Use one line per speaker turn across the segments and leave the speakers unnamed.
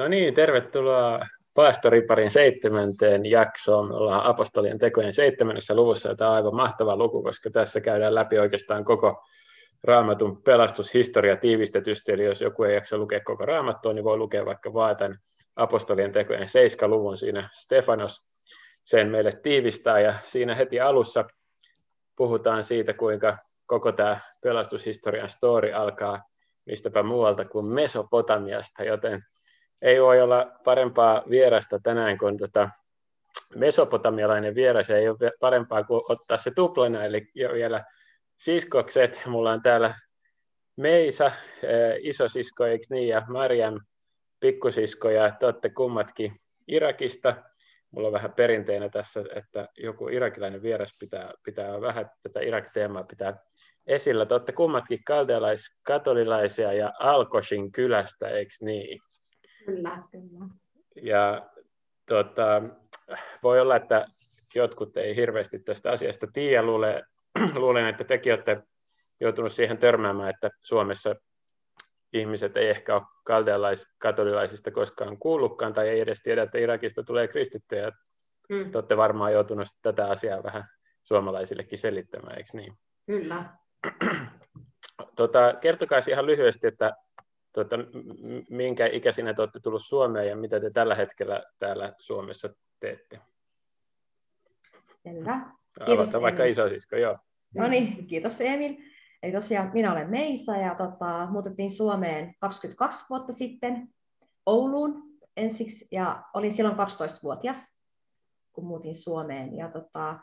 No niin, tervetuloa Paastoriparin seitsemänteen jaksoon. Ollaan apostolien tekojen seitsemännessä luvussa, tämä on aivan mahtava luku, koska tässä käydään läpi oikeastaan koko raamatun pelastushistoria tiivistetysti, eli jos joku ei jaksa lukea koko raamattua, niin voi lukea vaikka vaan tämän apostolien tekojen seiska-luvun siinä Stefanos sen meille tiivistää, ja siinä heti alussa puhutaan siitä, kuinka koko tämä pelastushistorian story alkaa mistäpä muualta kuin Mesopotamiasta, joten ei voi olla parempaa vierasta tänään kuin tota mesopotamialainen vieras, ei ole parempaa kuin ottaa se tuplana, eli vielä siskokset. Mulla on täällä Meisa, eh, isosisko, eikö niin, ja Marian, pikkusisko, ja te olette kummatkin Irakista. Mulla on vähän perinteenä tässä, että joku irakilainen vieras pitää, pitää vähän tätä Irak-teemaa pitää esillä. Te olette kummatkin kaldealais-katolilaisia ja Alkoshin kylästä, eikö niin?
Kyllä, kyllä.
Ja tota, voi olla, että jotkut ei hirveästi tästä asiasta tiedä. Luulen, luulen että tekin olette joutunut siihen törmäämään, että Suomessa ihmiset ei ehkä ole kaldealais-katolilaisista koskaan kuullutkaan tai ei edes tiedä, että Irakista tulee kristittyjä. Mm. Te olette varmaan joutunut tätä asiaa vähän suomalaisillekin selittämään, eikö niin?
Kyllä.
Tota, kertokaa ihan lyhyesti, että tuota, minkä ikäisinä te olette tullut Suomeen ja mitä te tällä hetkellä täällä Suomessa teette?
Selvä.
Kiitos vaikka isosisko, joo.
No niin, kiitos Emil. Eli tosiaan minä olen Meisa ja tota, muutettiin Suomeen 22 vuotta sitten Ouluun ensiksi ja olin silloin 12-vuotias, kun muutin Suomeen. Ja tota,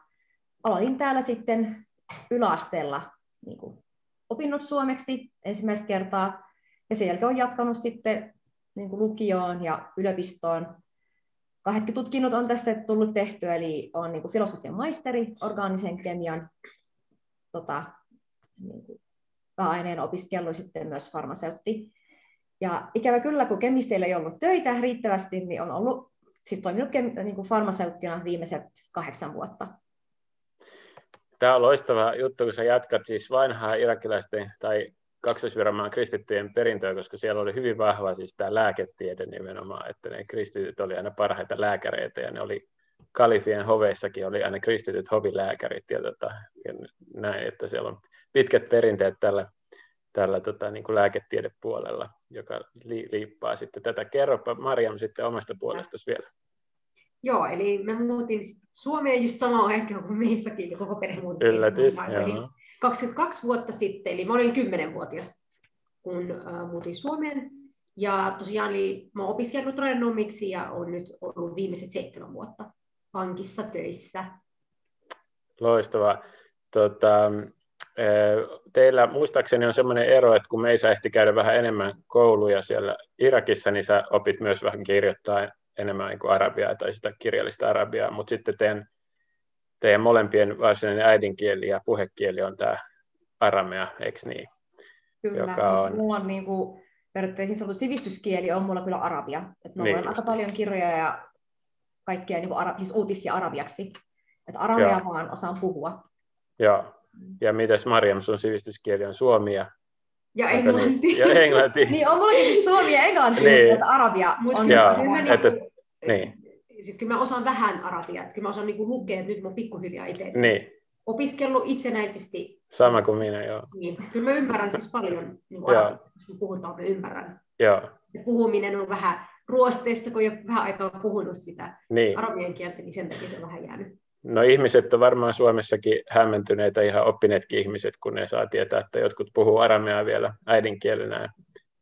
aloitin täällä sitten yläasteella niin kuin, opinnot suomeksi ensimmäistä kertaa ja sen jälkeen olen jatkanut sitten niin kuin lukioon ja yliopistoon. Kahdetkin tutkinnot on tässä tullut tehtyä, eli on niin kuin filosofian maisteri, orgaanisen kemian tota, niin kuin, aineen opiskellut sitten myös farmaseutti. Ja ikävä kyllä, kun kemisteillä ei ollut töitä riittävästi, niin on ollut, siis toiminut niin kuin farmaseuttina viimeiset kahdeksan vuotta.
Tämä on loistava juttu, kun sä jatkat siis vanhaa irakilaisten tai kaksoisvirmaan kristittyjen perintöä, koska siellä oli hyvin vahva siis tämä lääketiede nimenomaan, että ne kristityt oli aina parhaita lääkäreitä ja ne oli kalifien hoveissakin oli aina kristityt hovilääkärit ja, tota, ja näin, että siellä on pitkät perinteet tällä, tällä tota, niin kuin lääketiedepuolella, joka li, liippaa sitten tätä. Kerropa Mariam sitten omasta puolestasi vielä.
Joo, eli mä muutin Suomeen just samaan aikaan kuin meissäkin, koko perhe muutti
Yllätys, joo.
22 vuotta sitten, eli mä olin 10-vuotias, kun uh, muutin Suomeen. Ja tosiaan eli mä oon opiskellut tradenomiksi ja olen nyt ollut viimeiset seitsemän vuotta pankissa töissä.
Loistavaa. Tota, teillä muistaakseni on sellainen ero, että kun meissä ehti käydä vähän enemmän kouluja siellä Irakissa, niin sä opit myös vähän kirjoittaa enemmän niin kuin arabiaa tai sitä kirjallista arabiaa, mutta sitten teidän teidän molempien varsinainen äidinkieli ja puhekieli on tämä aramea, eikö niin?
Kyllä, joka on... mulla on niin kuin, periaatteessa niin sivistyskieli on mulla kyllä arabia. että mä niin, aika paljon kirjoja ja kaikkia niin kuin ara, siis uutisia arabiaksi. Että arabia vaan osaan puhua.
Joo. Ja mitäs Mariam, sun sivistyskieli on suomi ja
ja englanti.
Niin, ja englanti.
niin, on mullakin siis suomi ja englanti, niin. mutta arabia on
Joo, että, niin
siis kyllä mä osaan vähän arabiaa, että kyllä mä osaan niinku lukea, että nyt mä oon pikkuhiljaa itse
niin.
opiskellut itsenäisesti.
Sama kuin minä, joo.
Niin, kyllä mä ymmärrän siis paljon, niin kuin arabiaa, kun puhutaan, mä ymmärrän.
Joo.
Se puhuminen on vähän ruosteessa, kun jo vähän aikaa puhunut sitä niin. arabian kieltä, niin sen takia se on vähän jäänyt.
No ihmiset on varmaan Suomessakin hämmentyneitä, ihan oppineetkin ihmiset, kun ne saa tietää, että jotkut puhuu arameaa vielä äidinkielenä.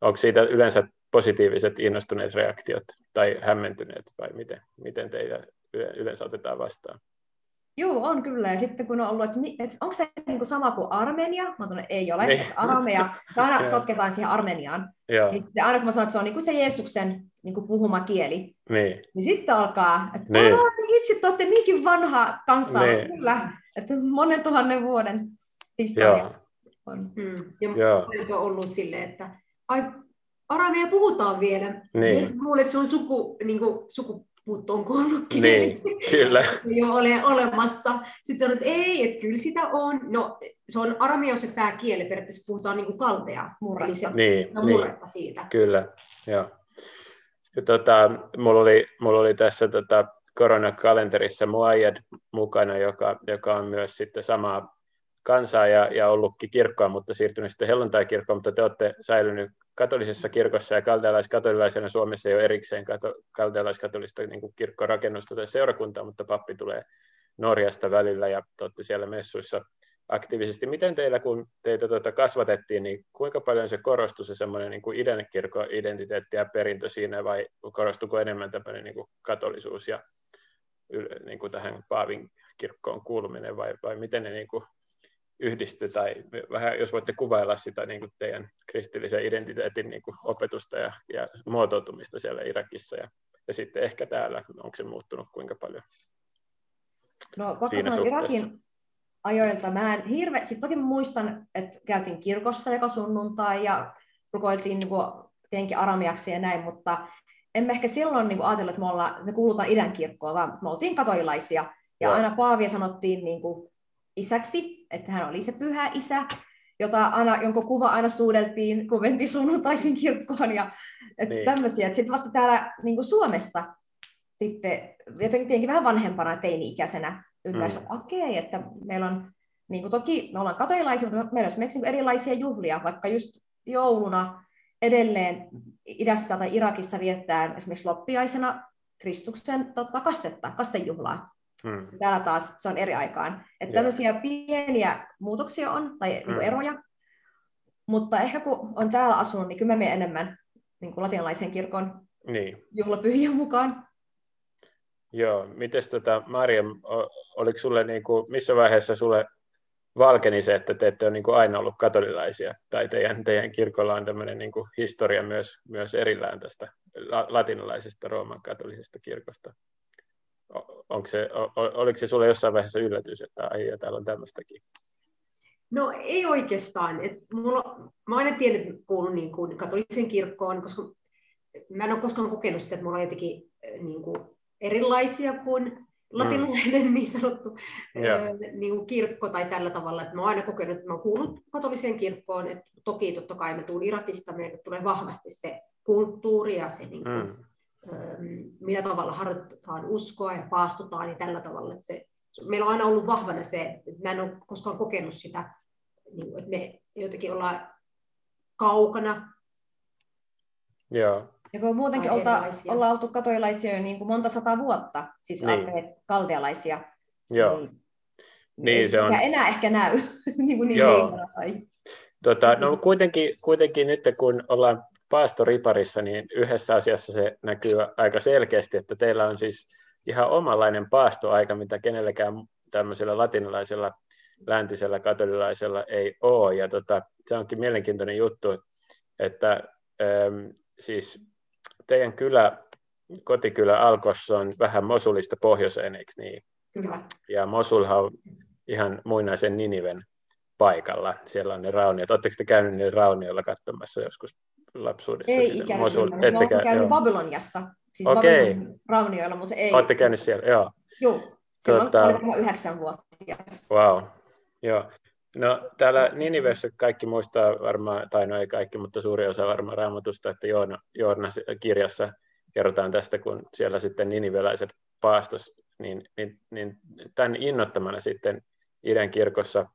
Onko siitä yleensä positiiviset innostuneet reaktiot tai hämmentyneet vai miten, miten teitä yleensä otetaan vastaan?
Joo, on kyllä. Ja sitten kun on ollut, että, onko se niin kuin sama kuin Armenia? Mä sanon, ei ole. Niin. Armenia, se aina sotketaan siihen Armeniaan. Niin aina kun mä sanon, että se on niin kuin se Jeesuksen niin kuin puhuma kieli,
niin.
niin sitten alkaa, että niin. niin itse te olette niinkin vanha kanssa. Niin. Kyllä, että monen tuhannen vuoden historia Joo. on. Hmm. Ja Joo. on ollut silleen, että ai, aramea puhutaan vielä.
Niin.
Luulen, että se on suku, niin kuin, sukupuuttoon kuollut
Niin, kyllä.
jo ole olemassa. Sitten sanoin, että ei, että kyllä sitä on. No, se on aramea se pääkieli, periaatteessa puhutaan niin kuin kaltea, murretta.
Niin,
no, murretta niin. siitä.
Kyllä, joo. tota, mulla, oli, mulla oli tässä tota, koronakalenterissa Muayyad mukana, joka, joka on myös sitten samaa kansaa ja, ja ollutkin kirkkoa, mutta siirtynyt sitten helluntai-kirkkoon, mutta te olette säilynyt katolisessa kirkossa ja kaldealaiskatolilaisena Suomessa ei ole erikseen kato, kaldealaiskatolista niin kirkkorakennusta tai seurakuntaa, mutta pappi tulee Norjasta välillä ja olette siellä messuissa aktiivisesti. Miten teillä, kun teitä tuota kasvatettiin, niin kuinka paljon se korostui se semmoinen niin kuin identiteetti ja perintö siinä, vai korostuko enemmän tämmöinen niin kuin katolisuus ja niin kuin tähän Paavin kirkkoon kuuluminen, vai, vai miten ne niin kuin yhdisty, tai vähän jos voitte kuvailla sitä niin kuin teidän kristillisen identiteetin niin kuin opetusta ja, ja muotoutumista siellä Irakissa ja, ja sitten ehkä täällä, onko se muuttunut kuinka paljon?
No se on Irakin ajoilta, mä en hirve, siis toki muistan, että käytiin kirkossa joka sunnuntai ja rukoiltiin niin kuin, tietenkin aramiaksi ja näin, mutta emme ehkä silloin niin kuin ajatellut, että me, ollaan, me kuulutaan idän kirkkoon, vaan me oltiin katolilaisia. Ja aina Paavia sanottiin niin kuin, isäksi, että hän oli se pyhä isä, jota aina, jonka kuva aina suudeltiin, kun mentiin sunnuntaisin kirkkoon ja niin. tämmöisiä. Sitten vasta täällä niin kuin Suomessa sitten jotenkin vähän vanhempana teini-ikäisenä ymmärsi, mm. että okei, okay, että meillä on, niin kuin toki me ollaan katolilaisia, mutta meillä on esimerkiksi erilaisia juhlia, vaikka just jouluna edelleen idässä tai Irakissa viettää esimerkiksi loppiaisena Kristuksen tota, kastetta, kastejuhlaa. Hmm. Täällä taas se on eri aikaan. Että yeah. tämmöisiä pieniä muutoksia on, tai hmm. eroja, mutta ehkä kun on täällä asunut, niin kyllä mä menen enemmän niin kuin latinalaisen kirkon niin. juhlapyhien mukaan.
Joo, miten tota, Mariam, oliko sulle, niin kuin, missä vaiheessa sulle valkeni se, että te ette ole niin kuin aina ollut katolilaisia, tai teidän, teidän kirkolla on tämmöinen niin kuin historia myös, myös erillään tästä latinalaisesta Rooman katolisesta kirkosta? Onko se, oliko se sulle jossain vaiheessa yllätys, että ai, ja täällä on tämmöistäkin?
No ei oikeastaan. Et mulla, mä aina tiennyt, että kuulun niin kuin katolisen kirkkoon, koska mä en ole koskaan kokenut sitä, että mulla on jotenkin niin kuin erilaisia kuin latinalainen mm. niin sanottu yeah. niin kuin kirkko tai tällä tavalla. Että mä oon aina kokenut, että mä oon kuullut katoliseen kirkkoon. Että toki totta kai mä tuun Irakista, meille tulee vahvasti se kulttuuri ja se niin kuin, mm millä tavalla harjoitetaan uskoa ja paastutaan niin tällä tavalla. Että se, meillä on aina ollut vahvana se, että mä en ole koskaan kokenut sitä, niin että me jotenkin ollaan kaukana.
Joo.
Ja kun muutenkin olta, ollaan oltu katolilaisia jo niin kuin monta sataa vuotta, siis niin. kaldealaisia,
Joo. niin, niin se on.
enää ehkä näy niin, kuin niin Joo. Tai...
Tota, no kuitenkin, kuitenkin nyt kun ollaan paastoriparissa, niin yhdessä asiassa se näkyy aika selkeästi, että teillä on siis ihan omanlainen paastoaika, mitä kenellekään tämmöisellä latinalaisella läntisellä katolilaisella ei ole. Ja tota, se onkin mielenkiintoinen juttu, että ähm, siis teidän kylä, kotikylä Alkos on vähän Mosulista pohjoiseen, eikö niin?
Kyllä.
Ja Mosulhan on ihan muinaisen Niniven paikalla. Siellä on ne rauniot. Oletteko te käyneet niillä raunioilla katsomassa joskus lapsuudessa?
Ei ikävä Mosul, kyllä. Mä olen käynyt Babyloniassa, siis
okay.
Babylon raunioilla, mutta ei.
Olette käynyt siellä, joo.
Joo, silloin tota... oli yhdeksän vuotias.
Wow, joo. No täällä Ninivessä kaikki muistaa varmaan, tai no ei kaikki, mutta suuri osa varmaan raamatusta, että Joona, Joona kirjassa kerrotaan tästä, kun siellä sitten niniveläiset paastos, niin, niin, niin tämän innottamana sitten idän kirkossa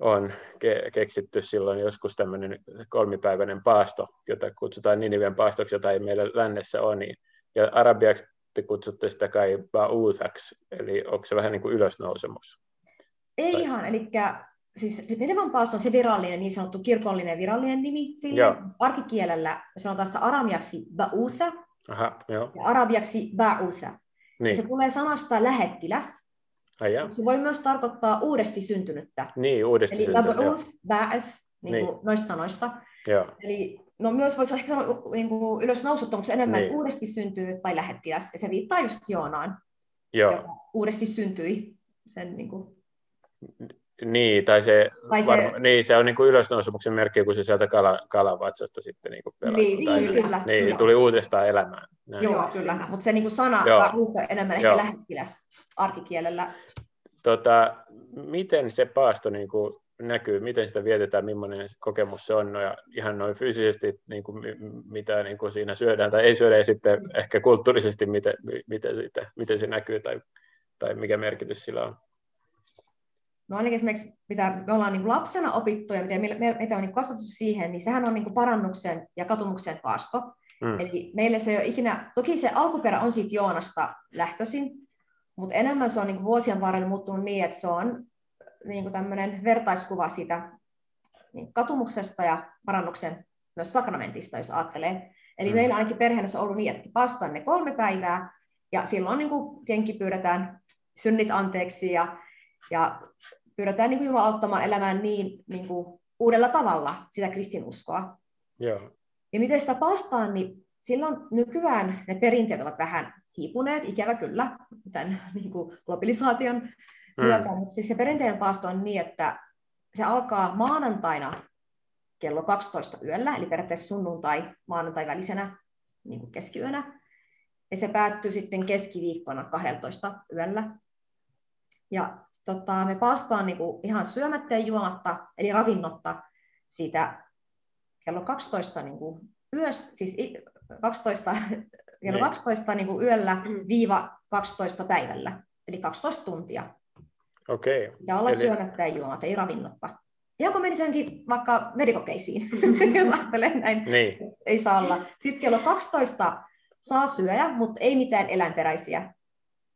on ke- keksitty silloin joskus tämmöinen kolmipäiväinen paasto, jota kutsutaan Niniven paastoksi, jota ei meillä lännessä ole. Niin, ja arabiaksi te kutsutte sitä kai ba'uthaksi, eli onko se vähän niin kuin ylösnousemus?
Ei tai... ihan, eli siis Ninevan paasto on se virallinen, niin sanottu kirkollinen virallinen nimi sille. Joo. Arkikielellä sanotaan sitä aramiaksi ba'utha
Aha, joo.
ja arabiaksi ba'utha. Niin. se tulee sanasta lähettiläs,
Ai
se voi myös tarkoittaa uudesti syntynyttä.
Niin, uudesti
Eli
syntynyt.
Eli niin niin. noista sanoista.
Joo.
Eli no myös voisi ehkä sanoa niin kuin ylös nousutta, mutta se enemmän niin. uudesti syntynyt tai lähettiläs. Ja se viittaa just Joonaan,
Joo. joka
uudesti syntyi. Sen, niin, kuin...
niin, tai se, tai se... Varma, niin, se on niin kuin ylösnousumuksen merkki, kun se sieltä kala, kalavatsasta sitten niin kuin pelastui.
Niin, tai, niin, kyllä.
Niin, kyllä. tuli uudestaan elämään.
Näin. Joo, kyllä. Mutta se niin kuin sana on enemmän ehkä lähettiläs arkikielellä.
Tota, miten se paasto niin kuin näkyy, miten sitä vietetään, millainen kokemus se on, no, ja ihan noin fyysisesti, niin kuin, mitä niin kuin siinä syödään tai ei syödä, ja sitten ehkä kulttuurisesti, miten, miten, siitä, miten se näkyy tai, tai mikä merkitys sillä on.
No ainakin esimerkiksi mitä me ollaan niin lapsena opittu ja miten meitä on niin kasvatus siihen, niin sehän on niin parannuksen ja katumuksen paasto. Mm. Eli meille se ei ole ikinä, toki se alkuperä on siitä Joonasta lähtöisin, mutta enemmän se on niin vuosien varrella muuttunut niin, että se on niin tämmöinen vertaiskuva siitä niin katumuksesta ja parannuksen myös sakramentista, jos ajattelee. Eli mm. meillä ainakin perheessä on ollut niin, että paastoon ne kolme päivää, ja silloin niin kuin tietenkin pyydetään synnit anteeksi ja, ja pyydetään niin Jumala auttamaan elämään niin, niin kuin uudella tavalla sitä kristinuskoa.
Joo.
Ja miten sitä pastaan, niin silloin nykyään ne perinteet ovat vähän hiipuneet, ikävä kyllä, tämän niin kuin globalisaation mm. myötä, mutta siis se perinteinen paasto on niin, että se alkaa maanantaina kello 12 yöllä, eli periaatteessa sunnuntai maanantai välisenä niin kuin keskiyönä, ja se päättyy sitten keskiviikkona 12 yöllä. Ja tota, me paastaan niin kuin ihan syömättä ja juomatta, eli ravinnotta siitä kello 12 niin kuin yöstä, siis 12, kello 12 niin kuin yöllä mm. viiva 12 päivällä, eli 12 tuntia.
Okei. Okay.
Ja olla eli... syömättä ja juomatta, ei ravinnotta. Ja kun menisinkin vaikka medikokeisiin, jos ajattelee näin,
niin.
ei saa olla. Sitten kello 12 saa syödä, mutta ei mitään eläinperäisiä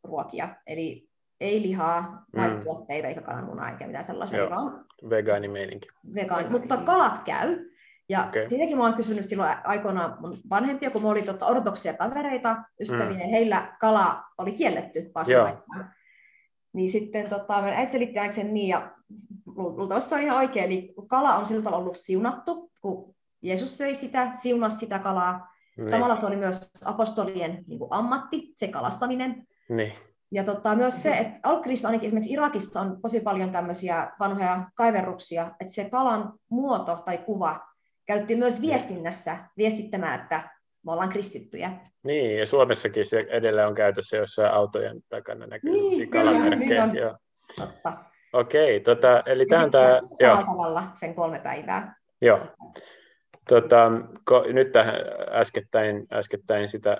ruokia. Eli ei lihaa, maitotuotteita, mm. eikä kananmunaa, eikä mitään sellaista. Joo,
vaan vegaanimeininki.
Vegaani, mutta kalat käy. Ja okay. siitäkin mä oon kysynyt silloin aikoinaan mun vanhempia, kun mulla oli tota ortodoksia kavereita, ystäviä, mm. heillä kala oli kielletty vastaavaikkaan. Niin sitten tota, äiti selitti aina sen niin, ja luultavasti se on ihan oikein, eli kala on tavalla ollut siunattu, kun Jeesus söi sitä, siunasi sitä kalaa. Niin. Samalla se oli myös apostolien niin kuin ammatti, se kalastaminen.
Niin.
Ja tota, myös se, että Alkrissa ainakin esimerkiksi Irakissa on tosi paljon tämmöisiä vanhoja kaiverruksia, että se kalan muoto tai kuva käytti myös viestinnässä viestittämään, että me ollaan kristittyjä.
Niin, ja Suomessakin se edelleen on käytössä jossain autojen takana näkyy niin, kalamerkkejä. Niin Totta. Okei, tota, eli tämä on tämä...
tavalla sen kolme päivää.
Joo. Tota, ko, nyt tähän äskettäin, äskettäin sitä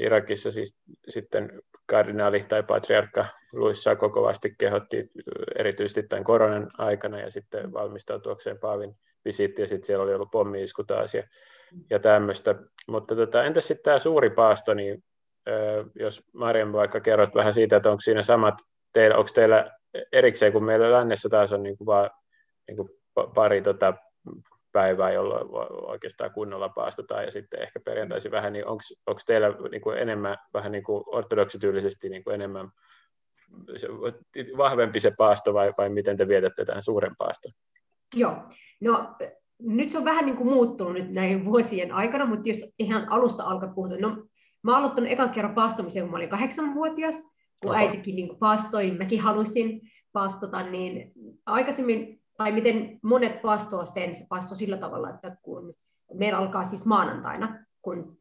Irakissa siis sitten kardinaali tai patriarkka Luis Sako kovasti kehotti erityisesti tämän koronan aikana ja sitten valmistautuakseen Paavin visiitti ja sitten siellä oli ollut pommi-isku taas ja, ja tämmöistä. Mutta tota, entäs sitten tämä suuri paasto, niin jos Marian vaikka kerrot vähän siitä, että onko siinä samat, teillä, onko teillä erikseen, kun meillä lännessä taas on niin kuin vaan niin kuin pari tota, päivää, jolloin oikeastaan kunnolla paastotaan ja sitten ehkä perjantaisin vähän, niin onko teillä niin kuin enemmän vähän niin kuin ortodoksityylisesti niin kuin enemmän se, vahvempi se paasto vai, vai miten te vietätte tämän suuren paaston?
Joo, no nyt se on vähän niin kuin muuttunut nyt näin vuosien aikana, mutta jos ihan alusta alkaa puhuta, no mä oon aloittanut ekan kerran paastomisen, kun mä olin kahdeksanvuotias, kun Oho. äitikin niin paastoi, mäkin halusin paastota, niin aikaisemmin tai miten monet paastoa sen, se paastoo sillä tavalla, että kun meillä alkaa siis maanantaina, kun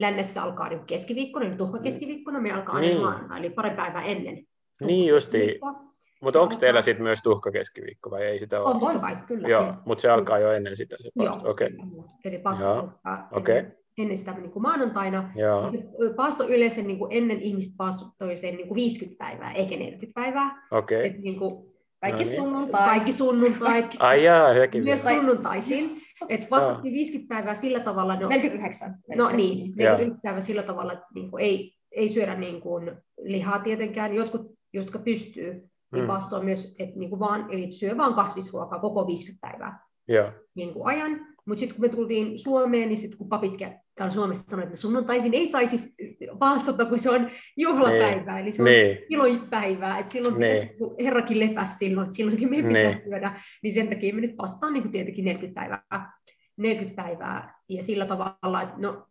lännessä alkaa niin keskiviikkona, niin tuhka keskiviikkona, me alkaa niin. maanantaina, eli pari päivää ennen.
Niin justi. Mutta onko teillä sitten myös tuhka keskiviikko vai ei sitä ole?
On, totta kai, kyllä.
Joo, mutta se alkaa jo ennen sitä se
paasto.
Okay.
Eli paasto okay. ennen sitä niin kuin maanantaina.
Joo.
Ja se paasto yleensä niin kuin ennen ihmistä paastoi sen niin kuin 50 päivää, eikä 40 päivää.
Okay.
Et niin kuin
kaikki no niin. sunnuntai.
Kaikki sunnuntait.
Ai jaa, sekin
Myös vielä. sunnuntaisin. Että vastattiin 50 päivää sillä tavalla. No,
49.
No niin, 49 päivää sillä tavalla, että niin kuin ei, ei syödä niin kuin lihaa tietenkään. Jotkut, jotka pystyy, niin mm. vastoo myös, että niin kuin vaan, eli syö vaan kasvisruokaa koko 50 päivää
yeah.
niin kuin ajan. Mutta sitten kun me tultiin Suomeen, niin sitten kun papit täällä Suomessa sanoivat, että sunnuntaisin ei saisi paastota, kun se on juhlapäivä, niin. eli se on niin. ilopäivää, että silloin niin. pitäisi, kun Herrakin lepäs silloin, että silloinkin meidän niin. pitäisi syödä, niin sen takia me nyt vastaan niin kuin tietenkin 40 päivää, 40 päivää, ja sillä tavalla, että no,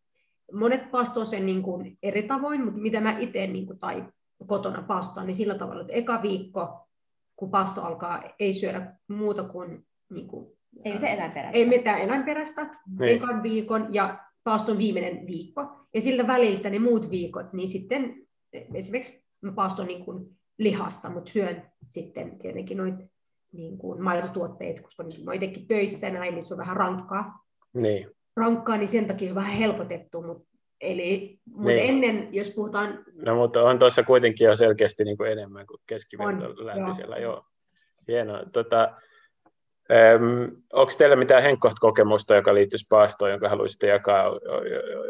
monet paastoo sen niin kuin eri tavoin, mutta mitä mä itse niin kuin, tai kotona paastoon, niin sillä tavalla, että eka viikko, kun paasto alkaa, ei syödä muuta kuin, niin kuin
ei mitään eläinperäistä.
Ei mitään eläinperäistä, niin. ekan viikon ja paaston viimeinen viikko. Ja siltä väliltä ne muut viikot, niin sitten esimerkiksi mä paaston niin kuin lihasta, mutta syön sitten tietenkin noin niin kuin maitotuotteet, koska niin mä itsekin töissä ja näin, niin se on vähän rankkaa.
Niin.
Rankkaa, niin sen takia on vähän helpotettu, mutta Eli, mutta niin. ennen, jos puhutaan...
No mutta on tuossa kuitenkin jo selkeästi niin kuin enemmän kuin keskiverto läntisellä. Joo. Joo. Hienoa. Tota, Ähm, onko teillä mitään henkkoht-kokemusta, joka liittyisi paastoon, jonka haluaisitte jakaa,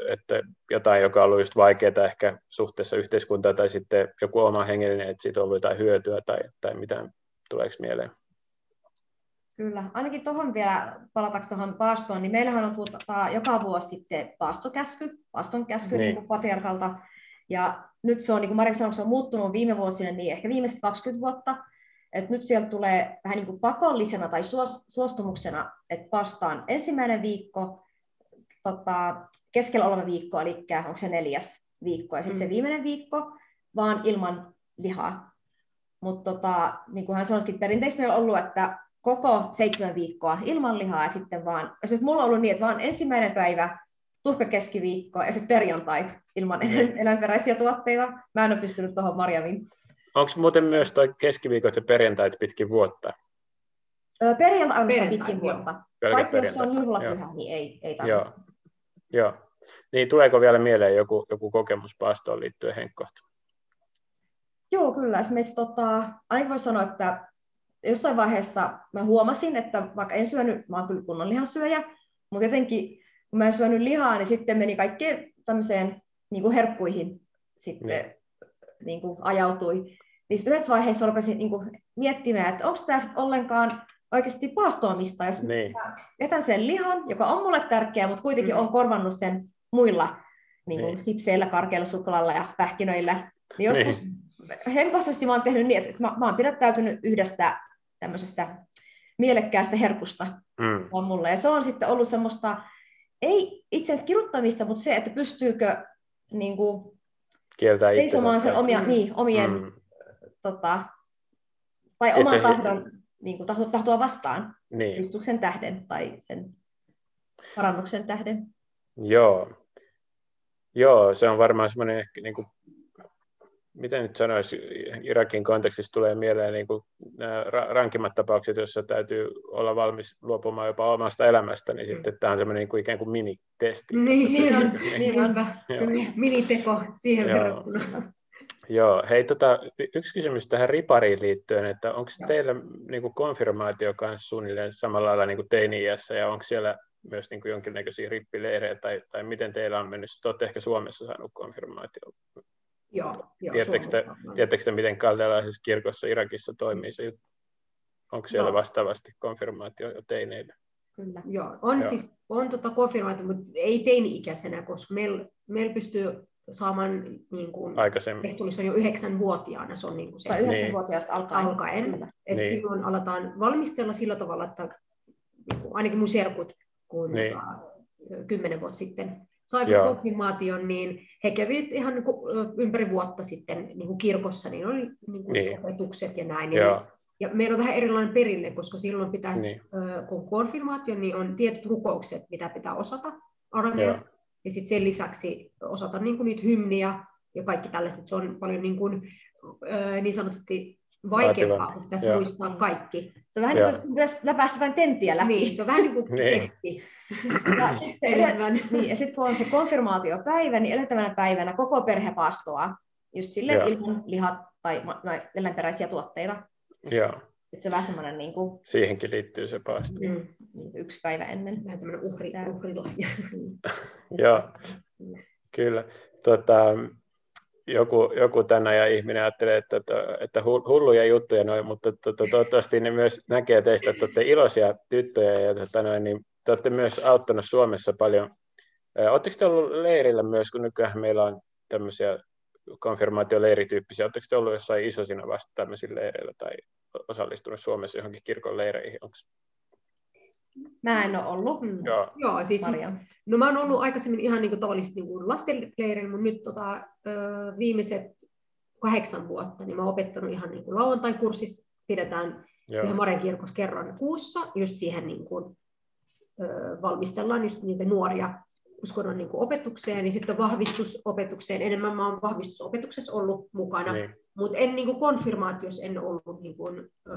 että jotain, joka on ollut just vaikeaa ehkä suhteessa yhteiskuntaan, tai sitten joku oma hengellinen, että siitä on ollut jotain hyötyä, tai, tai mitä tuleeko mieleen?
Kyllä. Ainakin tuohon vielä, palataanko tuohon paastoon, niin meillähän on tuota, joka vuosi sitten paastokäsky, paaston käsky niin. niin patriarkalta, ja nyt se on, niin kuin Marja sanoi, se on muuttunut viime vuosina, niin ehkä viimeiset 20 vuotta, että nyt sieltä tulee vähän niin kuin pakollisena tai suostumuksena, että pastaan ensimmäinen viikko, tota, keskellä oleva viikko, eli onko se neljäs viikko, ja sitten mm. se viimeinen viikko, vaan ilman lihaa. Mutta tota, niin kuin hän sanoikin, perinteisesti meillä on ollut, että koko seitsemän viikkoa ilman lihaa, ja sitten vaan, esimerkiksi mulla on ollut niin, että vaan ensimmäinen päivä, tuhka keskiviikko, ja sitten perjantait ilman mm. eläinperäisiä tuotteita. Mä en ole pystynyt tuohon Marjamin
Onko muuten myös toi keskiviikot ja perjantait pitkin vuotta?
Perjantai on pitkin vuotta. Paitsi jos on juhlapyhä, Joo. niin ei, ei tarvitse.
Joo. Joo. Niin tuleeko vielä mieleen joku, joku kokemus paastoon liittyen henkkohta?
Joo, kyllä. Esimerkiksi tota, aina voi sanoa, että jossain vaiheessa mä huomasin, että vaikka en syönyt, mä oon kyllä kunnon lihansyöjä, mutta jotenkin kun mä en syönyt lihaa, niin sitten meni kaikkeen tämmöiseen niin kuin herkkuihin sitten niin. Niin kuin ajautui niin yhdessä vaiheessa rupesin niin kuin, miettimään, että onko tämä sitten ollenkaan oikeasti paastoamista, jos niin. jätän sen lihan, joka on mulle tärkeä, mutta kuitenkin mm. on korvannut sen muilla niin kuin niin. sipseillä, karkeilla, suklaalla ja pähkinöillä. Niin joskus niin. henkisesti mä oon tehnyt niin, että mä, mä oon pidättäytynyt yhdestä tämmöisestä mielekkäästä herkusta mm. on mulle. Ja se on sitten ollut semmoista, ei itse asiassa kirjoittamista, mutta se, että pystyykö niin kuin,
Kieltää
seisomaan sen omia, mm. niin, omien mm tota, tai oman se... tahdon niin kuin, tahtoa vastaan niin. Kristuksen tähden tai sen parannuksen tähden.
Joo. Joo, se on varmaan semmoinen ehkä, niin kuin, miten nyt sanoisi, Irakin kontekstissa tulee mieleen niin kuin nämä rankimmat tapaukset, joissa täytyy olla valmis luopumaan jopa omasta elämästä, niin sitten mm. tämä on semmoinen niin kuin ikään kuin minitesti.
Niin, niin on, niin on. Miniteko siihen verrattuna.
Joo, hei tota, yksi kysymys tähän ripariin liittyen, että onko teillä niin kuin konfirmaatio kanssa suunnilleen samalla lailla niin kuin teini-iässä ja onko siellä myös niin kuin jonkinnäköisiä rippileirejä tai, tai miten teillä on mennyt? Te olette ehkä Suomessa saanut konfirmaatio.
Joo, joo
Tiedättekö te, miten kaldelaisessa kirkossa Irakissa toimii se Onko siellä joo. vastaavasti konfirmaatio jo teineille?
Kyllä. Joo, on joo. siis on tota konfirmaatio, mutta ei teini-ikäisenä, koska meillä meil pystyy saamaan niin kuin,
Aikaisemmin.
on jo yhdeksänvuotiaana, se on niin kuin se.
Tai yhdeksänvuotiaasta niin. alkaen.
alkaen. Et niin. Silloin aletaan valmistella sillä tavalla, että niin kuin, ainakin mun serkut, kun niin. tota, kymmenen vuotta sitten saivat konfirmaation, niin he kävivät ihan niin kuin, ympäri vuotta sitten niin kuin kirkossa, niin oli niin kuin niin. opetukset ja näin. Niin, ja meillä on vähän erilainen perinne, koska silloin pitäisi, niin. kun konfirmaatio, niin on tietyt rukoukset, mitä pitää osata arabiaksi. Ja sitten sen lisäksi osata niin kuin niitä hymniä ja kaikki tällaiset. Se on paljon niin, kuin, niin sanotusti vaikeampaa, kun pitäisi Joo. muistaa kaikki.
Se on vähän Joo. niin kuin vain tenttiä läpi.
Niin, se on vähän niin kuin niin. testi.
Ja niin, ja sitten kun on se konfirmaatiopäivä, niin edeltävänä päivänä koko perhe paastoa just sille Joo. ilman lihat tai no, eläinperäisiä tuotteita.
Joo.
Et se on vähän semmoinen... Niin kuin,
Siihenkin liittyy se paasto.
Mm, yksi päivä ennen.
Vähän tämmöinen uhri, uhrilahja.
Joo, kyllä. Tota, joku, joku tänä ja ihminen ajattelee, että, että, että hulluja juttuja noin, mutta to, to, toivottavasti ne myös näkee teistä, että olette iloisia tyttöjä ja tota noin, niin te olette myös auttanut Suomessa paljon. Oletteko te ollut leirillä myös, kun nykyään meillä on tämmöisiä konfirmaatioleirityyppisiä. Oletteko te ollut jossain isosina vasta tämmöisillä leireillä tai osallistunut Suomessa johonkin kirkon leireihin? Onks?
Mä en ole ollut. Mm.
Joo. Joo, siis no mä oon ollut aikaisemmin ihan niin kuin tavallisesti niin lastenleireillä, mutta nyt tota, viimeiset kahdeksan vuotta niin mä oon opettanut ihan niin kuin lauantai-kurssissa, pidetään Joo. Maren kirkossa kerran kuussa, just siihen niin kuin, ö, valmistellaan just niitä nuoria uskonnon niin opetukseen, niin sitten vahvistusopetukseen. Enemmän mä oon vahvistusopetuksessa ollut mukana, niin. mutta en niin kuin konfirmaatiossa en ollut niin kuin, ö,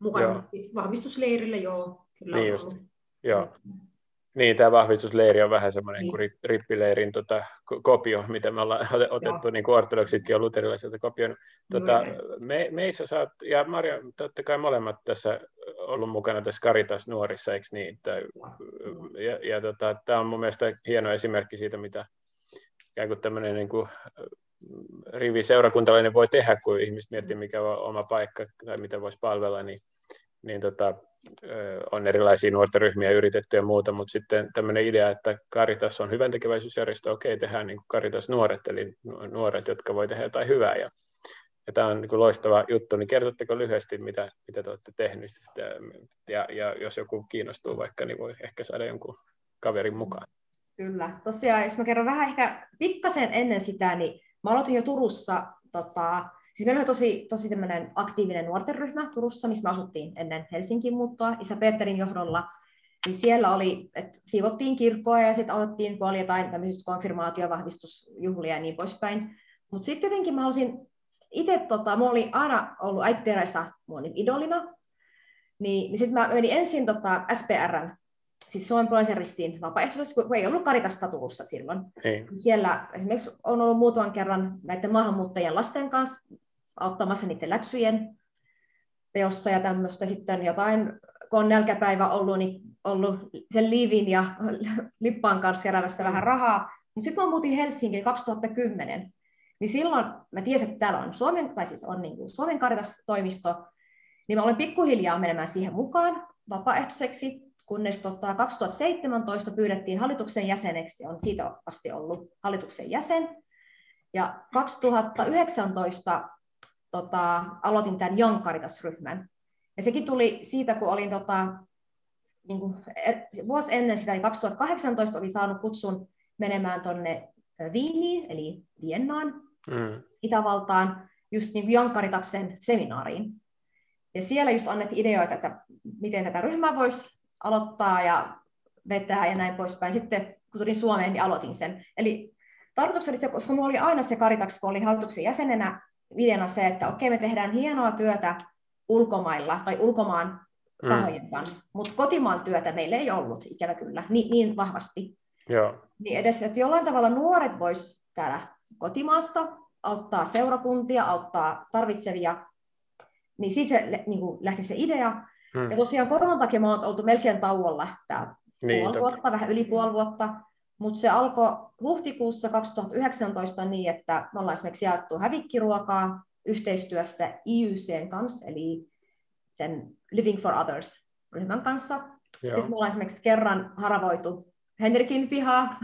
mukana.
Joo.
Siis vahvistusleirillä, joo. Kyllä
Niin
on
just.
ollut.
Joo. Niin, tämä vahvistusleiri on vähän semmoinen
Niin.
kuin rippileirin tota, ko- kopio, mitä me ollaan ote- otettu, niin kuin ortodoksitkin on luterilaisilta kopioinut. Tota, me, meissä sä oot, ja Marja, totta kai molemmat tässä ollut mukana tässä Caritas nuorissa, eikö niin? Tai, ja ja tota, tämä on mun mielestä hieno esimerkki siitä, mitä ikään kuin tämmöinen niin kuin, rivi seurakuntalainen voi tehdä, kun ihmiset miettii, mikä on oma paikka tai mitä voisi palvella, niin, niin tota, on erilaisia nuorten ryhmiä yritetty ja muuta, mutta sitten tämmöinen idea, että Caritas on hyvän tekeväisyysjärjestö, okei, tehdään niin kuin Caritas nuoret, eli nu- nuoret, jotka voi tehdä jotain hyvää, ja, ja tämä on niin loistava juttu, niin kertotteko lyhyesti, mitä, mitä te olette tehnyt, ja, ja jos joku kiinnostuu vaikka, niin voi ehkä saada jonkun kaverin mukaan.
Kyllä. Tosiaan, jos mä kerron vähän ehkä pikkasen ennen sitä, niin mä aloitin jo Turussa, tota, siis meillä oli tosi, tosi tämmöinen aktiivinen nuorten ryhmä Turussa, missä me asuttiin ennen Helsingin muuttoa, isä Peterin johdolla. Niin siellä oli, että siivottiin kirkkoa ja sitten aloittiin, kun oli jotain tämmöisistä konfirmaatio- vahvistusjuhlia ja niin poispäin. Mutta sitten jotenkin mä halusin itse, tota, mulla oli aina ollut äiti Teresa mun idolina, niin, niin sitten mä menin ensin tota, SPRn siis Suomen punaisen ristiin vapaaehtoisesti, kun ei ollut Karitasta Turussa silloin.
Niin,
Siellä esimerkiksi on ollut muutaman kerran näiden maahanmuuttajien lasten kanssa auttamassa niiden läksyjen teossa ja tämmöistä. Sitten jotain, kun on nälkäpäivä ollut, niin ollut sen liivin ja lippaan kanssa keräämässä vähän rahaa. Mutta sitten kun muutin Helsinkiin 2010, niin silloin mä tiesin, että täällä on Suomen, tai siis on niin kuin Suomen Karitas-toimisto, niin mä olen pikkuhiljaa menemään siihen mukaan vapaaehtoiseksi, kunnes tota, 2017 pyydettiin hallituksen jäseneksi, on siitä asti ollut hallituksen jäsen. Ja 2019 tota, aloitin tämän Young Caritas-ryhmän. Ja sekin tuli siitä, kun olin tota, niin kuin, er- vuosi ennen sitä, eli 2018 oli saanut kutsun menemään tuonne Viiniin, eli Viennaan,
mm,
Itävaltaan, just niin kuin Young Caritaksen seminaariin. Ja siellä just annettiin ideoita, että miten tätä ryhmää voisi aloittaa ja vetää ja näin poispäin. Sitten kun tulin Suomeen, niin aloitin sen. Eli tarkoitus oli se, koska minulla oli aina se Karitaks, kun olin hallituksen jäsenenä, videona se, että okei, me tehdään hienoa työtä ulkomailla tai ulkomaan
mm,
tahojen kanssa, mutta kotimaan työtä meillä ei ollut, ikävä kyllä, niin, niin vahvasti.
joo,
Niin edes, että jollain tavalla nuoret vois täällä kotimaassa auttaa seurakuntia, auttaa tarvitsevia, niin siitä se niin kuin lähti se idea.
Mm,
Ja tosiaan koronan takia me ollaan oltu melkein tauolla tämä
niin,
puoli
toki.
vuotta, vähän yli puoli vuotta, mutta se alkoi huhtikuussa 2019 niin, että me ollaan esimerkiksi jaettu hävikkiruokaa yhteistyössä IYCn kanssa, eli sen Living for Others-ryhmän kanssa.
Joo,
Sitten me ollaan esimerkiksi kerran haravoitu Henrikin pihaa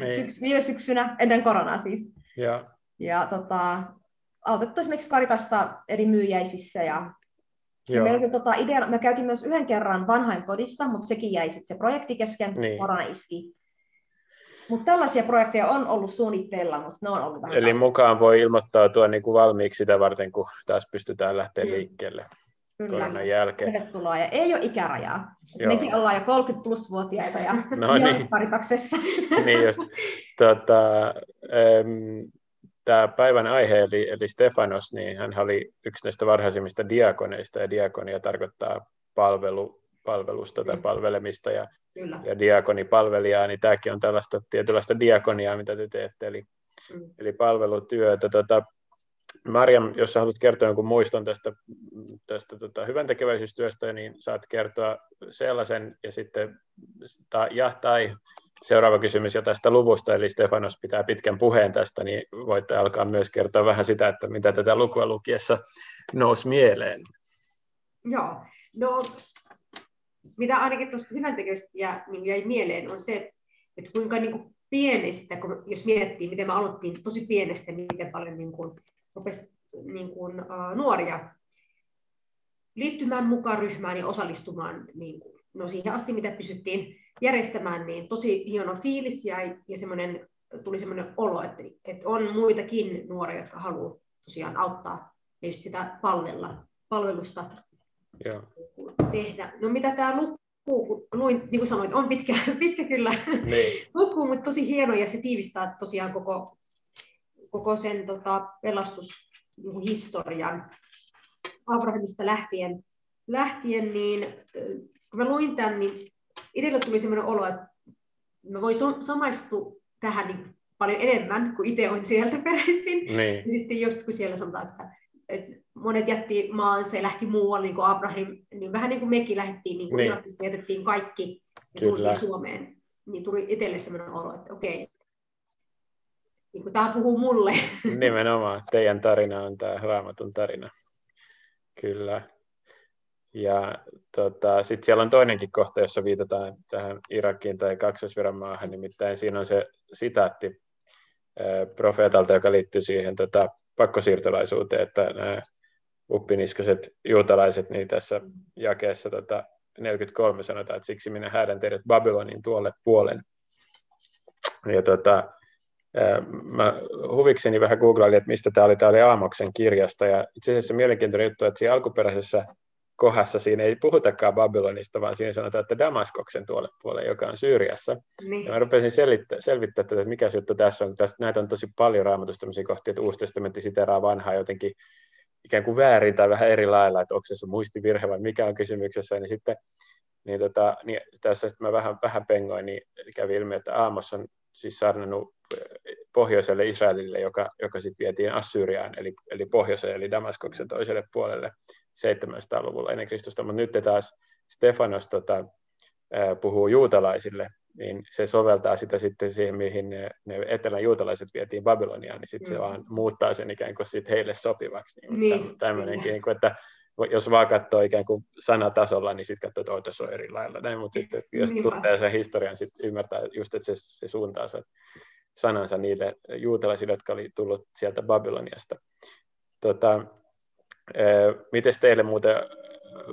niin,
syks, viime syksynä, ennen koronaa siis.
joo,
Ja tota, autettu esimerkiksi Karitasta eri myyjäisissä. Ja, ja
joo,
meillä oli tota idea, me käytiin myös yhden kerran vanhain kodissa, mutta sekin jäi sitten se projekti kesken,
Niin.
korona iski. Mutta tällaisia projekteja on ollut suunnitteilla, mutta ne on ollut vähän...
Eli mukaan voi ilmoittautua niin kuin valmiiksi sitä varten, kun taas pystytään lähteä
Mm.
liikkeelle
Kyllä.
koronan jälkeen.
Tervetuloa. Ja ei ole ikärajaa.
Joo.
Mekin ollaan jo 30 plus vuotiaita ja
No niin.
Karitaksessa.
niin just. Tota, ähm, tämä päivän aihe, eli, eli Stefanos, niin hän oli yksi näistä varhaisimmista diakoneista, ja diakonia tarkoittaa palvelu, palvelusta tai
Mm.
palvelemista, ja,
Kyllä.
ja diakonipalvelijaa, niin tämäkin on tällaista tietynlaista diakoniaa, mitä te teette, eli,
Mm.
eli palvelutyötä. Tota, Marjam, jos haluat kertoa jonkun muiston tästä, tästä tota, hyvän tekeväisyystyöstä, niin saat kertoa sellaisen, ja sitten ta, ja, tai seuraava kysymys jo tästä luvusta, eli Stefanos pitää pitkän puheen tästä, niin voitte alkaa myös kertoa vähän sitä, että mitä tätä lukua lukiessa nousi mieleen.
Joo. No, mitä ainakin tuosta hyvän ja niin jäi mieleen, on se, että, kuinka niin kuin pienestä, kun jos miettii, miten me aloittiin tosi pienestä, niin miten paljon niin kuin, rupesi niin kuin, uh, nuoria liittymään mukaan ryhmään ja osallistumaan niin kuin, no siihen asti, mitä pystyttiin järjestämään, niin tosi hieno fiilis ja, ja semmoinen, tuli semmoinen olo, että, että on muitakin nuoria, jotka haluaa tosiaan auttaa ja just sitä palvella, palvelusta
Joo.
tehdä. No mitä tämä luku, kun luin, niin kuin sanoit, on pitkä, pitkä kyllä
Niin,
luku, mutta tosi hieno ja se tiivistää tosiaan koko, koko sen tota, pelastushistorian Abrahamista lähtien, lähtien, niin kun mä luin tämän, niin itselle tuli sellainen olo, että mä voin samaistua tähän niin paljon enemmän, kuin itse on sieltä peräisin.
Niin.
Ja sitten just kun siellä sanotaan, että, että monet jätti maansa ja lähti muualle, niin kuin Abraham, niin vähän niin kuin mekin lähdettiin, niin kuin niin. Irakista jätettiin kaikki ja tultiin Suomeen. Niin tuli itselle sellainen olo, että okei, niin kuin tämä puhuu mulle.
Nimenomaan, teidän tarina on tämä raamatun tarina. Kyllä. Ja tota, sitten siellä on toinenkin kohta, jossa viitataan tähän Irakiin tai maahan, nimittäin siinä on se sitaatti profeetalta, joka liittyy siihen tota, pakkosiirtolaisuuteen, että nämä uppiniskaset juutalaiset, niin tässä jakeessa tota, 43 sanotaan, että siksi minä häädän teidät Babylonin tuolle puolen. Ja tota, mä huvikseni vähän googlailin, että mistä tämä oli, tämä oli Aamoksen kirjasta, ja itse asiassa mielenkiintoinen juttu, että siinä alkuperäisessä kohdassa siinä ei puhutakaan Babylonista, vaan siinä sanotaan, että Damaskoksen tuolle puolelle, joka on Syyriassa. Niin. Ja mä rupesin selvittää, selvittää tätä, että mikä se juttu tässä on. Tästä, näitä on tosi paljon raamatusta tämmöisiä kohtia, että Uusi testamentti siteraa vanhaa jotenkin ikään kuin väärin tai vähän eri lailla, että onko se sun muistivirhe vai mikä on kysymyksessä, niin sitten niin tota, niin tässä sitten mä vähän, vähän pengoin, niin kävi ilmi, että Aamos on siis saarnannut pohjoiselle Israelille, joka, joka sitten vietiin Assyriaan, eli, eli pohjoiselle, eli Damaskoksen toiselle puolelle 700-luvulla ennen Kristusta, mutta nyt taas Stefanos tota, puhuu juutalaisille, niin se soveltaa sitä sitten siihen, mihin ne, ne etelän juutalaiset vietiin Babyloniaan, niin sitten mm. se vaan muuttaa sen ikään kuin sit heille sopivaksi. Niin, niin. Tämmöinenkin, niin kuin, että jos vaan katsoo ikään kuin sanatasolla, niin sitten katsoo, että se on eri lailla. Näin, mutta sitten jos niin tuntee sen historian, sitten ymmärtää just, että se, se suuntaa se sanansa niille juutalaisille, jotka oli tullut sieltä Babyloniasta. Tota, Miten teille muuten,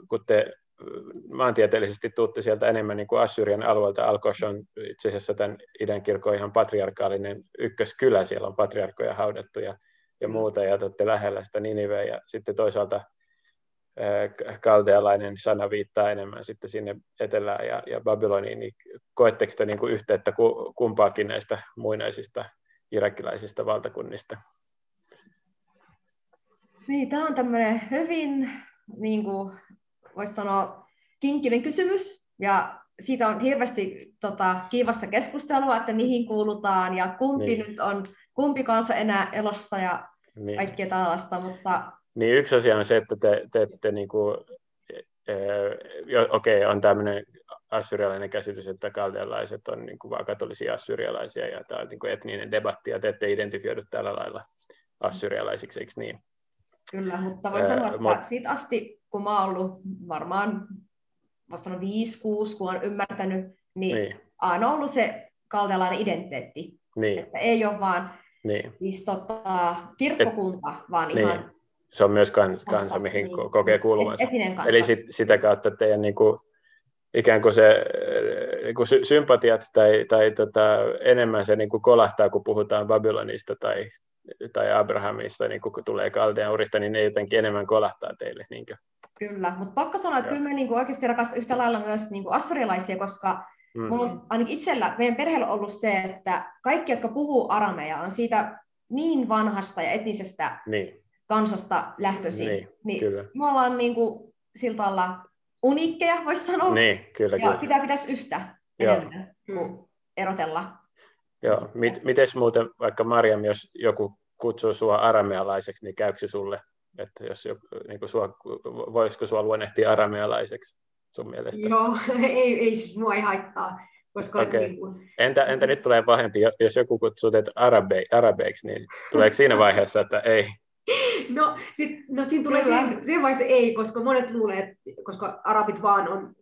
kun te maantieteellisesti tuutte sieltä enemmän niin kuin Assyrian alueelta, Alkos on itse asiassa tämän idän kirkon ihan patriarkaalinen ykköskylä, siellä on patriarkkoja haudattu ja, ja muuta, ja olette lähellä sitä Niniveä, ja sitten toisaalta kaldealainen sana viittaa enemmän sitten sinne etelään ja, ja Babyloniin, niin koetteko te niin kuin yhteyttä kumpaakin näistä muinaisista irakilaisista valtakunnista?
Niin, tämä on tämmöinen hyvin, niin kuin voisi sanoa, kinkkinen kysymys. Ja siitä on hirveästi tota, kiivasta keskustelua, että mihin kuulutaan ja kumpi niin. nyt on, kumpi kanssa enää elossa ja niin. kaikkea tällaista. Mutta...
Niin yksi asia on se, että te teette niin kuin, e, okei, okay, on tämmöinen assyrialainen käsitys, että kaldealaiset on niin kuin vaan katolisia assyrialaisia ja tämä on niin kuin etninen debatti ja te ette identifioidu tällä lailla assyrialaisiksi, eikö niin?
Kyllä, mutta voi sanoa, että mut... siitä asti, kun mä oon ollut varmaan, voisi sanoa 5-6, kun olen ymmärtänyt, niin, niin. aina on ollut se kaltelainen identiteetti.
Niin.
Että ei ole vaan niin. siis tota, kirkkokunta, Et, vaan niin. ihan...
Se on myös kans, kansa, kansa mihin niin. kokee kuuluvansa. Eli sit, sitä kautta teidän niin kuin, ikään kuin se niin kuin sympatiat tai, tai tota, enemmän se niin kuin kolahtaa, kun puhutaan Babylonista tai, tai Abrahamista, niin kun tulee Kaldean urista, niin ne jotenkin enemmän kolahtaa teille. Niin
Kyllä, mutta pakko sanoa, että Joo. kyllä me niin kuin oikeasti rakastan yhtä lailla myös niin kuin assurialaisia, koska mm. mulla on ainakin itsellä, meidän perheellä on ollut se, että kaikki, jotka puhuu arameja, on siitä niin vanhasta ja etnisestä niin. kansasta lähtöisin. Niin, niin kyllä. me ollaan niin kuin, siltä alla uniikkeja, voisi sanoa.
Niin, kyllä,
ja
kyllä.
pitää pitäisi yhtä enemmän kuin erotella
Joo, miten muuten vaikka Mariam, jos joku kutsuu sinua aramealaiseksi, niin käykö sulle? Että jos joku, niin kuin sua, voisiko sinua luonnehtia aramealaiseksi sun mielestä?
Joo, ei, ei siis mua ei haittaa. Koska
okay. niin kuin... entä, entä nyt tulee pahempi, jos joku kutsuu teitä arabe, arabeiksi, niin tuleeko siinä vaiheessa, että ei?
No, sit, no siinä tulee siinä, siinä vaiheessa ei, koska monet luulee, että koska arabit vaan on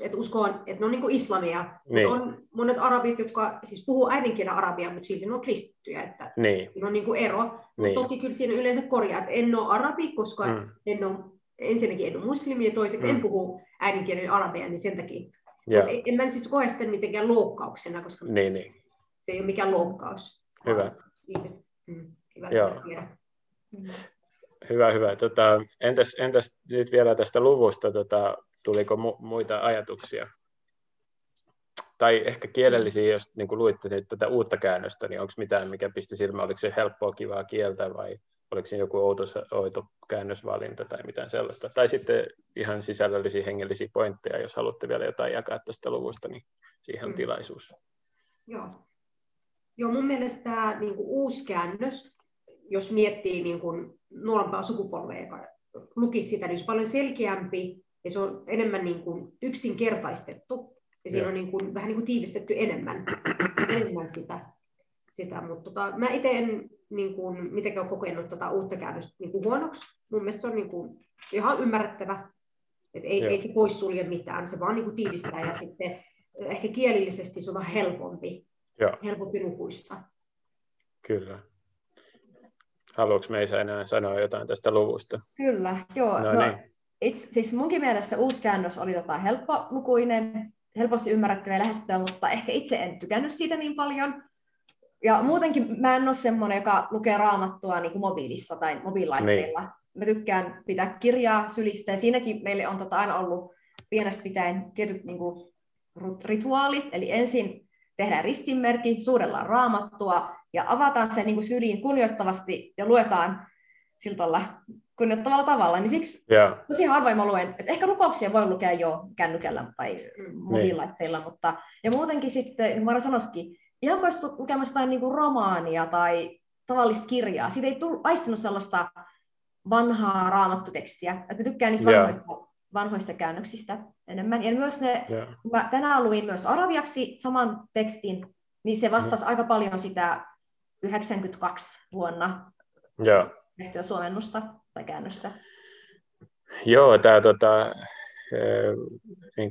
että uskoon, että ne on niin islamia. Niin. On monet arabit, jotka siis puhuu äidinkielen arabia, mutta silti ne on kristittyjä. Että niin. Siinä on niin kuin ero. Niin. Toki kyllä siinä yleensä korjaa, että en ole arabi, koska mm. en ole, ensinnäkin en ole muslimi ja toiseksi mm. en puhu äidinkielen arabia, niin sen takia. Yeah. En, en mä siis koe sitä mitenkään loukkauksena, koska
niin, niin.
se ei ole mikään loukkaus.
Hyvä. mm. Mm. Hyvä, hyvä. Tota, entäs, entäs nyt vielä tästä luvusta, tota, tuliko mu- muita ajatuksia? Tai ehkä kielellisiä, jos niin kuin luitte nyt tätä uutta käännöstä, niin onko mitään, mikä pisti silmään, oliko se helppoa, kivaa kieltä vai oliko siinä joku outo, outo käännösvalinta tai mitään sellaista. Tai sitten ihan sisällöllisiä hengellisiä pointteja, jos haluatte vielä jotain jakaa tästä luvusta, niin siihen on mm. tilaisuus.
Joo. Joo, mun mielestä tämä niin kuin uusi käännös, jos miettii niin kuin nuorempaa sukupolvea, joka lukisi sitä, niin on paljon selkeämpi ja se on enemmän niin kuin yksinkertaistettu ja siinä on niin kuin, vähän niin kuin tiivistetty enemmän, enemmän sitä. sitä. Mutta tota, mä itse en niin kuin, mitenkään ole kokenut tota uutta käännöstä niin kuin huonoksi. Mun mielestä se on niin kuin, ihan ymmärrettävä. Et ei, ei se poissulje mitään, se vaan niin kuin tiivistää ja sitten ehkä kielillisesti se on vähän helpompi, Joo. helpompi lukuista.
Kyllä. Haluatko meistä enää sanoa jotain tästä luvusta?
Kyllä, joo. No, no niin. Itse, siis munkin mielestä uusi käännös oli tota helppolukuinen, helposti ymmärrettävä ja lähestyttävä, mutta ehkä itse en tykännyt siitä niin paljon. Ja muutenkin mä en ole semmoinen, joka lukee raamattua niin kuin mobiilissa tai mobiililaitteilla. Niin. Mä tykkään pitää kirjaa sylissä ja siinäkin meille on tota aina ollut pienestä pitäen tietyt niin kuin, rituaalit. Eli ensin tehdään ristinmerkki, suurellaan raamattua ja avataan se niin kuin syliin kunnioittavasti ja luetaan siltolla kunnioittavalla tavalla, niin siksi yeah. tosi harvoin mä luen, että ehkä rukouksia voi lukea jo kännykällä tai mobiililaitteilla, niin. mutta ja muutenkin sitten, niin Mara sanoisikin, ihan kun olisi lukemassa jotain niin kuin romaania tai tavallista kirjaa, siitä ei tullut, aistinut sellaista vanhaa raamattutekstiä, että mä tykkään niistä yeah. vanhoista, vanhoista käännöksistä enemmän, ja myös ne, yeah. mä tänään luin myös arabiaksi saman tekstin, niin se vastasi mm. aika paljon sitä 92 vuonna
yeah.
Tehtyä suomennusta tai käännöstä?
Joo, tämä tota, niin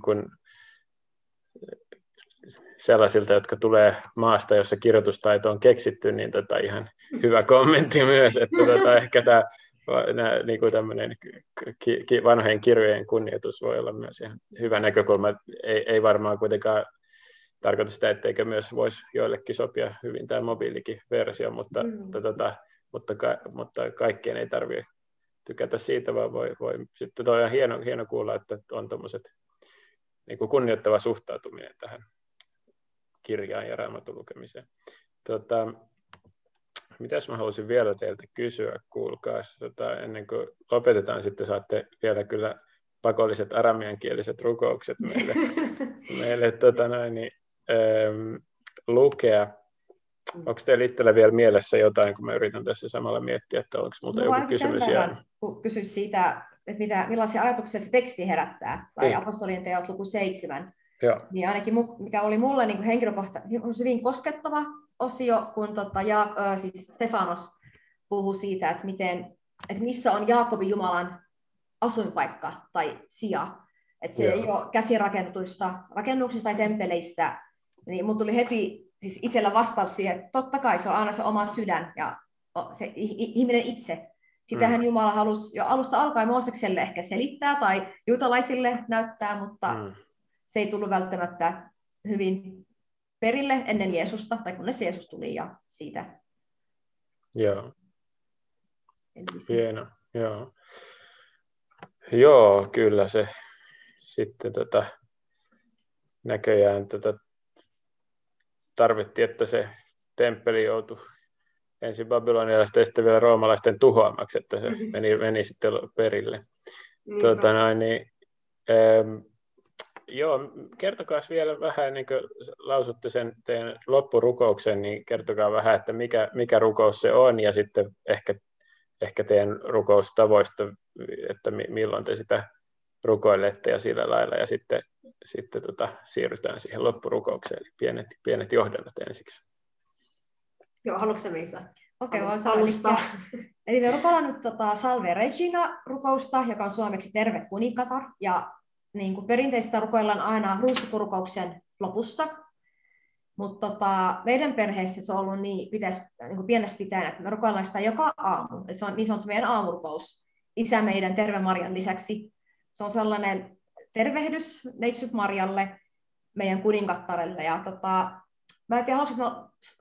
sellaisilta, jotka tulee maasta, jossa kirjoitustaito on keksitty, niin tota, ihan hyvä kommentti myös, että tota, ehkä tämä nää, niin kuin tämmöinen ki, ki, vanhojen kirjojen kunnioitus voi olla myös ihan hyvä näkökulma. Ei, ei varmaan kuitenkaan tarkoita sitä, etteikö myös voisi joillekin sopia hyvin tämä mobiilikin versio, mutta, mm. tota, mutta, ka, mutta kaikkien ei tarvitse tykätä siitä, vaan voi, voi sitten toi on hieno, hieno kuulla, että on tuommoiset niin kunnioittava suhtautuminen tähän kirjaan ja raamatun lukemiseen. Tota, mitäs mä haluaisin vielä teiltä kysyä, kuulkaa, tota, ennen kuin lopetetaan, sitten saatte vielä kyllä pakolliset aramiankieliset rukoukset meille, meille tota noin, niin, ähm, lukea. Mm. Onko teillä itsellä vielä mielessä jotain, kun mä yritän tässä samalla miettiä, että onko muuta no, joku kysymys jäänyt?
Kun kysyt siitä, että mitä, millaisia ajatuksia se teksti herättää, tai niin. apostolien teot luku seitsemän, Joo. niin ainakin mikä oli mulle niin henkilökohtaisesti hyvin koskettava osio, kun tota, ja, äh, siis Stefanos puhuu siitä, että, miten, että missä on Jaakobin Jumalan asuinpaikka tai sija. Että se Joo. ei ole käsirakennetuissa rakennuksissa tai tempeleissä, niin mun tuli heti siis itsellä vastaus siihen, että totta kai se on aina se oma sydän ja se ihminen itse. Sitähän mm. Jumala halusi jo alusta alkaen Moosekselle ehkä selittää tai juutalaisille näyttää, mutta mm. se ei tullut välttämättä hyvin perille ennen Jeesusta, tai kunnes Jeesus tuli ja siitä.
Joo. Hieno, joo. Joo, kyllä se sitten tota, näköjään tätä tarvittiin, että se temppeli joutui ensin babylonialaisten ja sitten vielä roomalaisten tuhoamaksi, että se mm-hmm. meni, meni sitten perille. Niin, tuota, noin, niin, ähm, joo, kertokaa vielä vähän, ennen kuin lausutte sen teidän loppurukouksen, niin kertokaa vähän, että mikä, mikä rukous se on, ja sitten ehkä, ehkä teidän rukoustavoista, että milloin te sitä rukoilette ja sillä lailla, ja sitten, sitten tota, siirrytään siihen loppurukoukseen, eli pienet, pienet johdannat ensiksi.
Joo, haluatko Meisa?
Okei, okay, voin alustaa. Eli me rukoillaan nyt tota Salve Regina-rukousta, joka on suomeksi Terve kuninkatar, ja niin kuin perinteistä rukoillaan aina ruusukurukouksen lopussa, mutta tota, meidän perheessä se on ollut niin, pitäisi, niin kuin pienestä pitäen, että me rukoillaan sitä joka aamu. Et se on niin sanottu meidän aamurukous isä meidän Terve Marian lisäksi. Se on sellainen tervehdys Neitsyt Marjalle, meidän kuninkattarelle. Ja tota, mä en tiedä, haluaisin,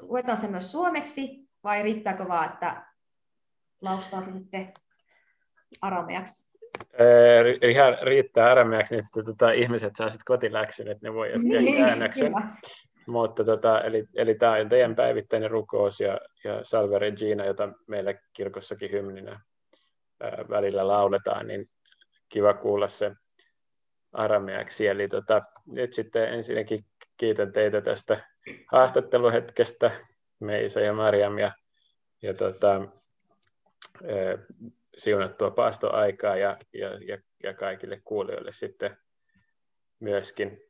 luetaan sen myös suomeksi, vai riittääkö vaan, että laustaa se sitten arameaksi?
Ihan riittää arameaksi, niin että tota, ihmiset saa sitten kotiläksyn, että ne voi ottaa niin, käännöksen. mutta tota, eli, eli tämä on teidän päivittäinen rukous ja, ja Salve Regina, jota meillä kirkossakin hymninä ää, välillä lauletaan, niin kiva kuulla se arameaksi. Eli tota, nyt sitten ensinnäkin kiitän teitä tästä haastatteluhetkestä, Meisa ja Mariam, ja, ja tota, siunattua paastoaikaa ja, ja, ja, ja kaikille kuulijoille sitten myöskin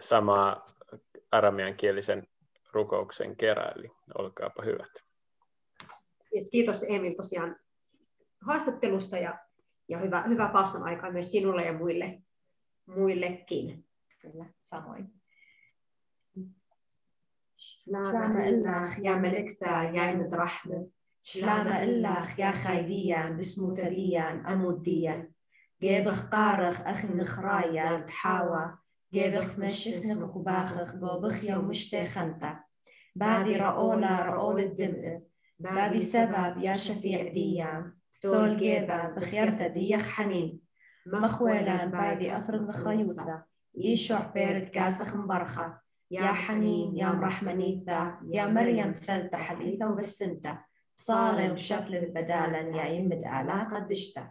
samaa aramiankielisen rukouksen kerran, eli olkaapa hyvät.
Yes, kiitos Emil tosiaan haastattelusta ja, ja hyvä, hyvää paaston aikaa myös sinulle ja muille, muillekin.
Kyllä, samoin.
شلامة إلاخ يا ملكتا يا المترحمة
شلامة إلاخ يا خايديا باسمو تليا أموديا جابخ قارخ أخي نخرايا تحاوى جابخ مشيخ نمقباخخ جابخ يا ومشتاخنتا بعدي رأولا رأول الدمء بعدي سبب يا شفيع ديا ثول جابة بخيرتا ديخ حنين مخويلا بعدي أثر نخريوثا يشوع بيرت كاسخ مبرخة. يا حنين يا مرحمنيتا يا مريم ثلتا حديثة وبسنتا. صالة وشكل بدالا يا يمد آلا قدشتا